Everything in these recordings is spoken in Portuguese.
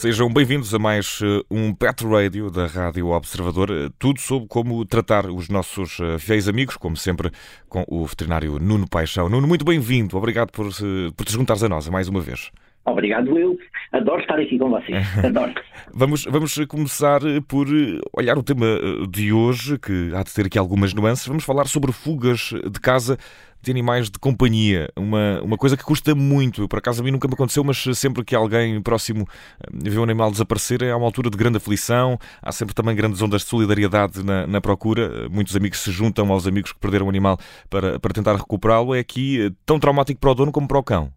Sejam bem-vindos a mais uh, um Pet Radio da Rádio Observador. Uh, tudo sobre como tratar os nossos uh, fiéis amigos, como sempre, com o veterinário Nuno Paixão. Nuno, muito bem-vindo. Obrigado por, por te juntares a nós mais uma vez. Obrigado, eu. Adoro estar aqui com vocês. Adoro. vamos, vamos começar por olhar o tema de hoje, que há de ter aqui algumas nuances. Vamos falar sobre fugas de casa de animais de companhia, uma, uma coisa que custa muito. Por acaso a mim nunca me aconteceu, mas sempre que alguém próximo eh, vê um animal desaparecer é uma altura de grande aflição, há sempre também grandes ondas de solidariedade na, na procura. Muitos amigos se juntam aos amigos que perderam o animal para, para tentar recuperá-lo. É aqui eh, tão traumático para o dono como para o cão.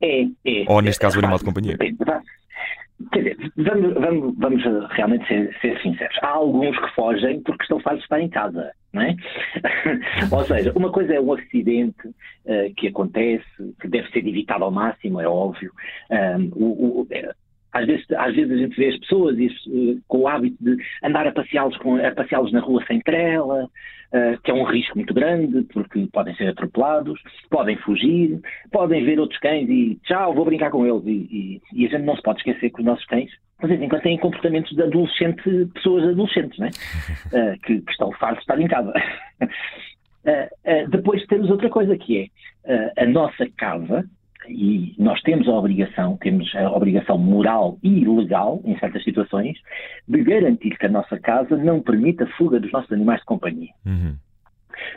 É, é. Ou neste caso o animal de companhia. Quer dizer, vamos, vamos, vamos realmente ser, ser, sinceros. Há alguns que fogem porque estão fartos de estar em casa, não é? Ou seja, uma coisa é um acidente uh, que acontece, que deve ser evitado ao máximo, é óbvio. Um, o, o, às vezes, às vezes a gente vê as pessoas uh, com o hábito de andar a passeá-los passeá na rua sem trela, uh, que é um risco muito grande, porque podem ser atropelados, podem fugir, podem ver outros cães e tchau, vou brincar com eles. E, e, e a gente não se pode esquecer que os nossos cães, de vez em quando, têm comportamentos de adolescente, pessoas adolescentes, né? Uh, que, que, estão fartos de estar em casa. depois temos outra coisa que é a nossa casa e nós temos a obrigação, temos a obrigação moral e legal, em certas situações, de garantir que a nossa casa não permita a fuga dos nossos animais de companhia. Uhum.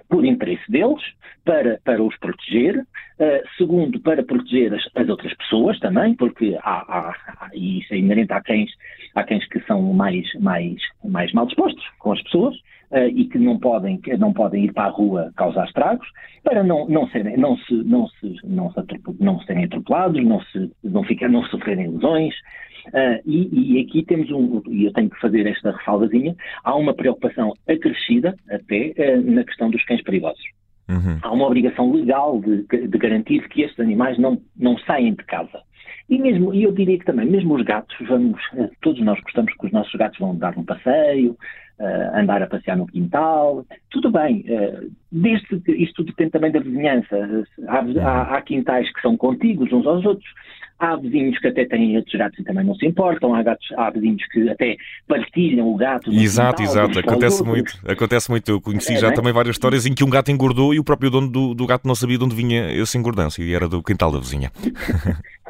Por interesse deles, para, para os proteger, uh, segundo, para proteger as, as, outras pessoas também, porque há, há, há, e isso é inerente a cães, há cães que são mais, mais, mais mal dispostos com as pessoas, uh, e que não podem, que não podem ir para a rua causar estragos, para não, não, serem, não, se, não, se, não, se não serem atropelados, não, se, não, ficar, não sofrerem lesões. Uh, e, e, aqui temos um, e eu tenho que fazer esta ressalvazinha, há uma preocupação acrescida até uh, na questão dos cães perigosos. Uhum. Há uma obrigação legal de, de, garantir que estes animais não, não saem de casa. E mesmo, eu diria que também, mesmo os gatos, vamos, todos nós gostamos que os nossos gatos vão dar um passeio, uh, andar a passear no quintal, tudo bem, uh, desde que isto depende também da vizinhança. Há, há, há, quintais que são contíguos uns aos outros, há vizinhos que até têm outros gatos e também não se importam, há, gatos, há vizinhos que até partilham o gato. Exato, quintal, exato, acontece muito, acontece muito. Eu conheci é, já é? também várias histórias em que um gato engordou e o próprio dono do, do gato não sabia de onde vinha esse engordanço e era do quintal da vizinha.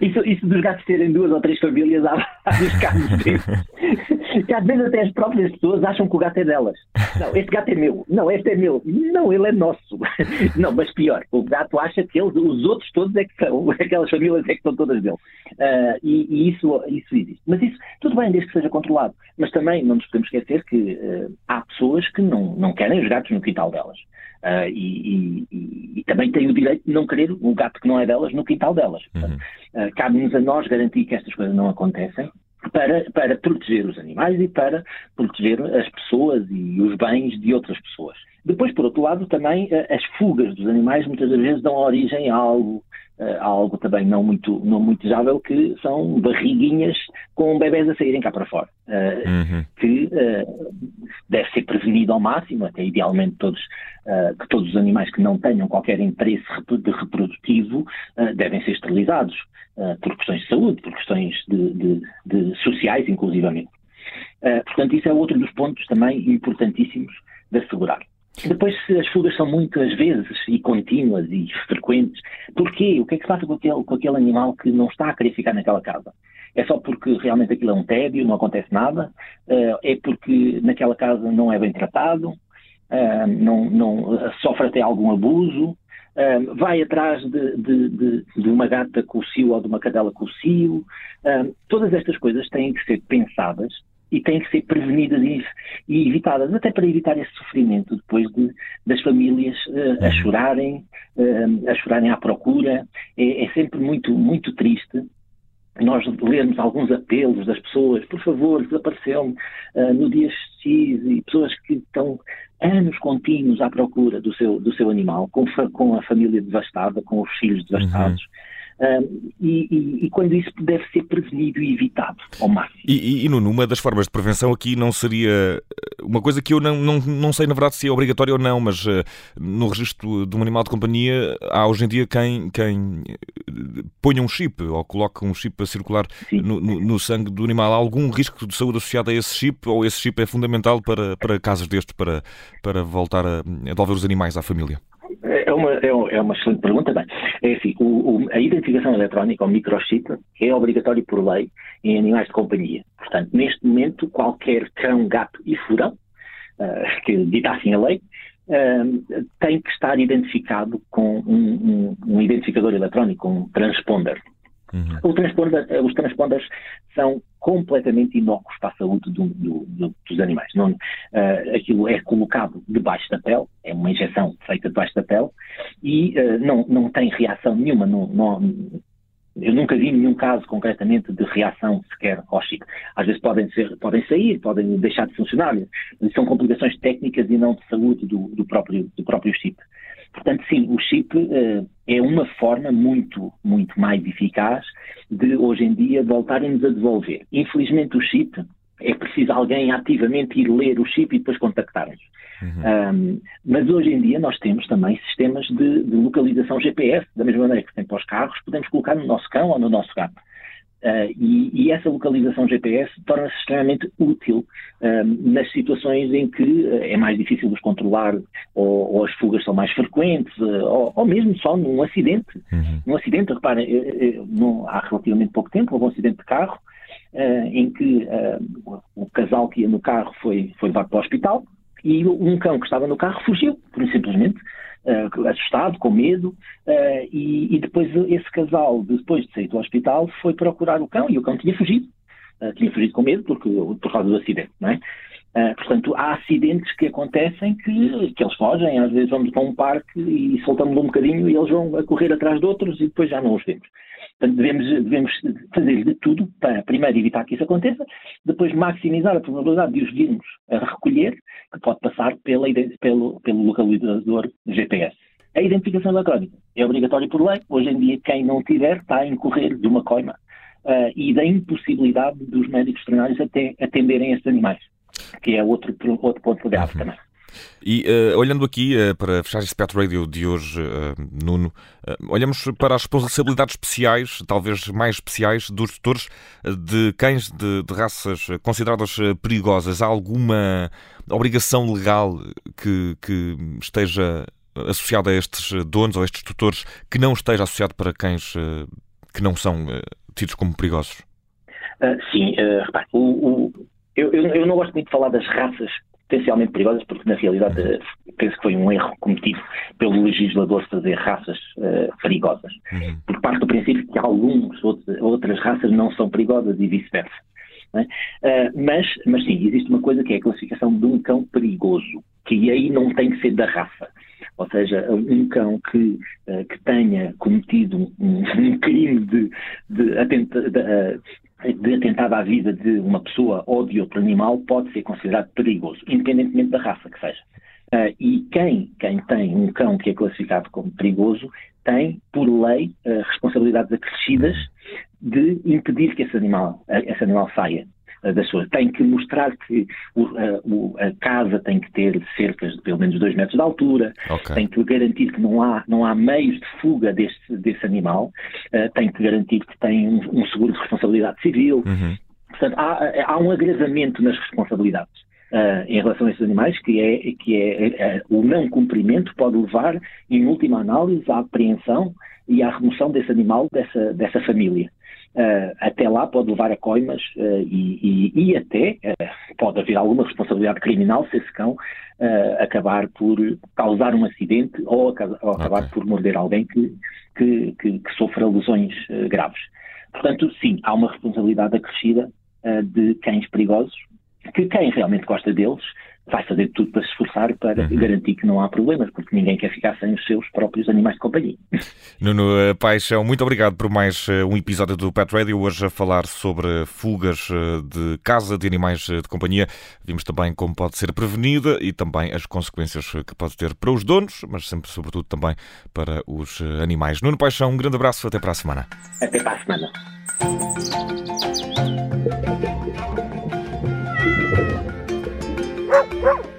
Isso, isso dos gatos terem duas ou três famílias há vários casos que às vezes até as próprias pessoas acham que o gato é delas. Não, este gato é meu. Não, este é meu. Não, ele é nosso. Não, mas pior, o gato acha que eles, os outros todos é que são, aquelas famílias é que são todas dele. Uh, e, e isso, isso existe. Mas isso, tudo bem, desde que seja controlado. Mas também não nos podemos esquecer que uh, há pessoas que não, não querem os gatos no quintal delas. Uh, e, e, e, também têm o direito de não querer o gato que não é delas no quintal delas. Uhum. Uh, Cabe-nos a nós garantir que estas coisas não acontecem para, para proteger os animais e para proteger as pessoas e os bens de outras pessoas. Depois, por outro lado, também uh, as fugas dos animais muitas vezes dão origem a algo uh, algo também não muito, não muito desejável, que são barriguinhas com bebés a saírem cá para fora. Uh, uhum. Que uh, deve ser prevenido ao máximo, até idealmente todos, que todos os animais que não tenham qualquer interesse de reprodutivo devem ser esterilizados, por questões de saúde, por questões de, de, de sociais, inclusivamente. portanto, isso é outro dos pontos também importantíssimos de assegurar. Depois, se as fugas são muitas vezes e contínuas e frequentes, porquê? O que é que se passa com aquele, com aquele animal que não está a querer ficar naquela casa? É só porque realmente aquilo é um tédio, não acontece nada? Uh, é porque naquela casa não é bem tratado? Uh, não, não, sofre até algum abuso? Uh, vai atrás de, de, de, de, uma gata com o cio ou de uma cadela com o cio? todas estas coisas têm que ser pensadas e têm que ser prevenidas e, e, evitadas, até para evitar esse sofrimento depois de, das famílias uh, a uhum. chorarem, uh, a chorarem à procura. É, é, sempre muito, muito triste nós lermos alguns apelos das pessoas, por favor, desapareceu-me uh, no dia X, e pessoas que estão anos contínuos à procura do seu, do seu animal, com, com a família devastada, com os filhos devastados. Uhum E, e, e, quando isso deve ser prevenido e evitado ao máximo. E, e, Nuno, uma das formas de prevenção aqui não seria uma coisa que eu não, não, não sei na verdade se é obrigatório ou não, mas uh, no registro de um animal de companhia há hoje em dia quem, quem ponha um chip ou coloque um chip a circular no, no, no, sangue do animal. Há algum risco de saúde associado a esse chip ou esse chip é fundamental para, para casos destes, para, para voltar a, a devolver os animais à família? É uma, é, é uma excelente pergunta. Bem, é assim, o, o, a identificação eletrónica, o microchip, é obrigatório por lei em animais de companhia. Portanto, neste momento, qualquer cão, gato e furão, uh, que ditassem a lei, uh, tem que estar identificado com um, um, um identificador eletrónico, um transponder. Uhum. Transponder, os transponders são completamente inócuos para a saúde do, do, do, dos animais. Não, uh, aquilo é colocado debaixo da pele, é uma injeção feita debaixo da pele e uh, não, não tem reação nenhuma. Não, não, eu nunca vi nenhum caso concretamente de reação sequer ao chip. Às vezes podem, ser, podem sair, podem deixar de funcionar. São complicações técnicas e não de saúde do, do próprio, do próprio chip. Portanto, sim, o chip uh, é uma forma muito, muito mais eficaz de, hoje em dia, voltarem-nos a devolver. Infelizmente, o chip é preciso alguém ativamente ir ler o chip e depois contactar-nos. Uhum. Um, mas hoje em dia nós temos também sistemas de, de, localização GPS, da mesma maneira que tem para os carros, podemos colocar no nosso cão ou no nosso gato. Uh, e, e, essa localização GPS torna-se extremamente útil nas situações em que uh, é mais difícil os controlar ou, ou, as fugas são mais frequentes ou, ou, mesmo só num acidente. Uhum. Num acidente, repara, há relativamente pouco tempo houve um acidente de carro em que o casal que ia no carro foi, foi levado para o hospital e um cão que estava no carro fugiu, simplesmente uh, assustado, com medo, uh, e, e, depois esse casal, depois de sair do hospital, foi procurar o cão e o cão tinha fugido. Uh, tinha fugido com medo porque, por causa do acidente, não é? portanto, há acidentes que acontecem que, que eles fogem, às vezes vamos para um parque e soltamos um bocadinho e eles vão a correr atrás de outros e depois já não os vemos. Portanto, devemos, devemos fazer de tudo para, primeiro, evitar que isso aconteça, depois maximizar a probabilidade de os virmos a recolher, que pode passar pela, pelo, pelo localizador GPS. A identificação eletrónica é obrigatória por lei. Hoje em dia, quem não tiver está a incorrer de uma coima uh, e da impossibilidade dos médicos veterinários até atenderem estes animais, que é outro, outro ponto grave uhum. também. E uh, olhando aqui uh, para fechar este Pet Radio de hoje, uh, Nuno, olhamos para as responsabilidades especiais, talvez mais especiais, dos tutores de cães de, de raças consideradas perigosas. Há alguma obrigação legal que, que esteja associada a estes donos ou a estes tutores que não esteja associado para cães que não são tidos como perigosos? sim, repare, o, o, eu, eu, não gosto muito de falar das raças potencialmente perigosas, porque na realidade uhum. penso que foi um erro cometido pelo legislador fazer raças uh, perigosas. Uhum. Por parte do princípio que algumas outras raças não são perigosas e vice-versa. É? Uh, mas, mas sim, existe uma coisa que é a classificação de um cão perigoso, que aí não tem que ser da raça. Ou seja, um cão que, uh, que tenha cometido um, um crime de, de, uh, de atentado à vida de uma pessoa ou de outro animal pode ser considerado perigoso, independentemente da raça que seja. Uh, e quem, quem tem um cão que é classificado como perigoso tem, por lei, uh, responsabilidades acrescidas de impedir que esse animal, uh, esse animal saia das suas. Tem que mostrar que o, o, a casa tem que ter cercas de pelo menos 2 metros de altura, okay. tem que garantir que não há, não há meios de fuga desse, desse animal, tem que garantir que tem um, um seguro de responsabilidade civil. Uhum. Portanto, há, há um agravamento nas responsabilidades. Uh, em relação a esses animais, que é que é, uh, o não cumprimento pode levar, em última análise, à apreensão e à remoção desse animal dessa, dessa família. Uh, até lá pode levar a coimas uh, e, e, e, até uh, pode haver alguma responsabilidade criminal se esse cão acabar por causar um acidente ou, ou acabar okay. por morder alguém que, que, que, que sofra lesões graves. Portanto, sim, há uma responsabilidade acrescida de cães perigosos, que quem realmente gosta deles vai fazer tudo para se esforçar para uhum. garantir que não há problemas, porque ninguém quer ficar sem os seus próprios animais de companhia. Nuno eh, Paixão, muito obrigado por mais eh, um episódio do Pet Radio, hoje a falar sobre fugas eh, de casa de animais de companhia. Vimos também como pode ser prevenida e também as consequências que pode ter para os donos, mas sempre, sobretudo, também para os animais. Nuno Paixão, um grande abraço, até para a semana. Até para a semana. Woof, woof,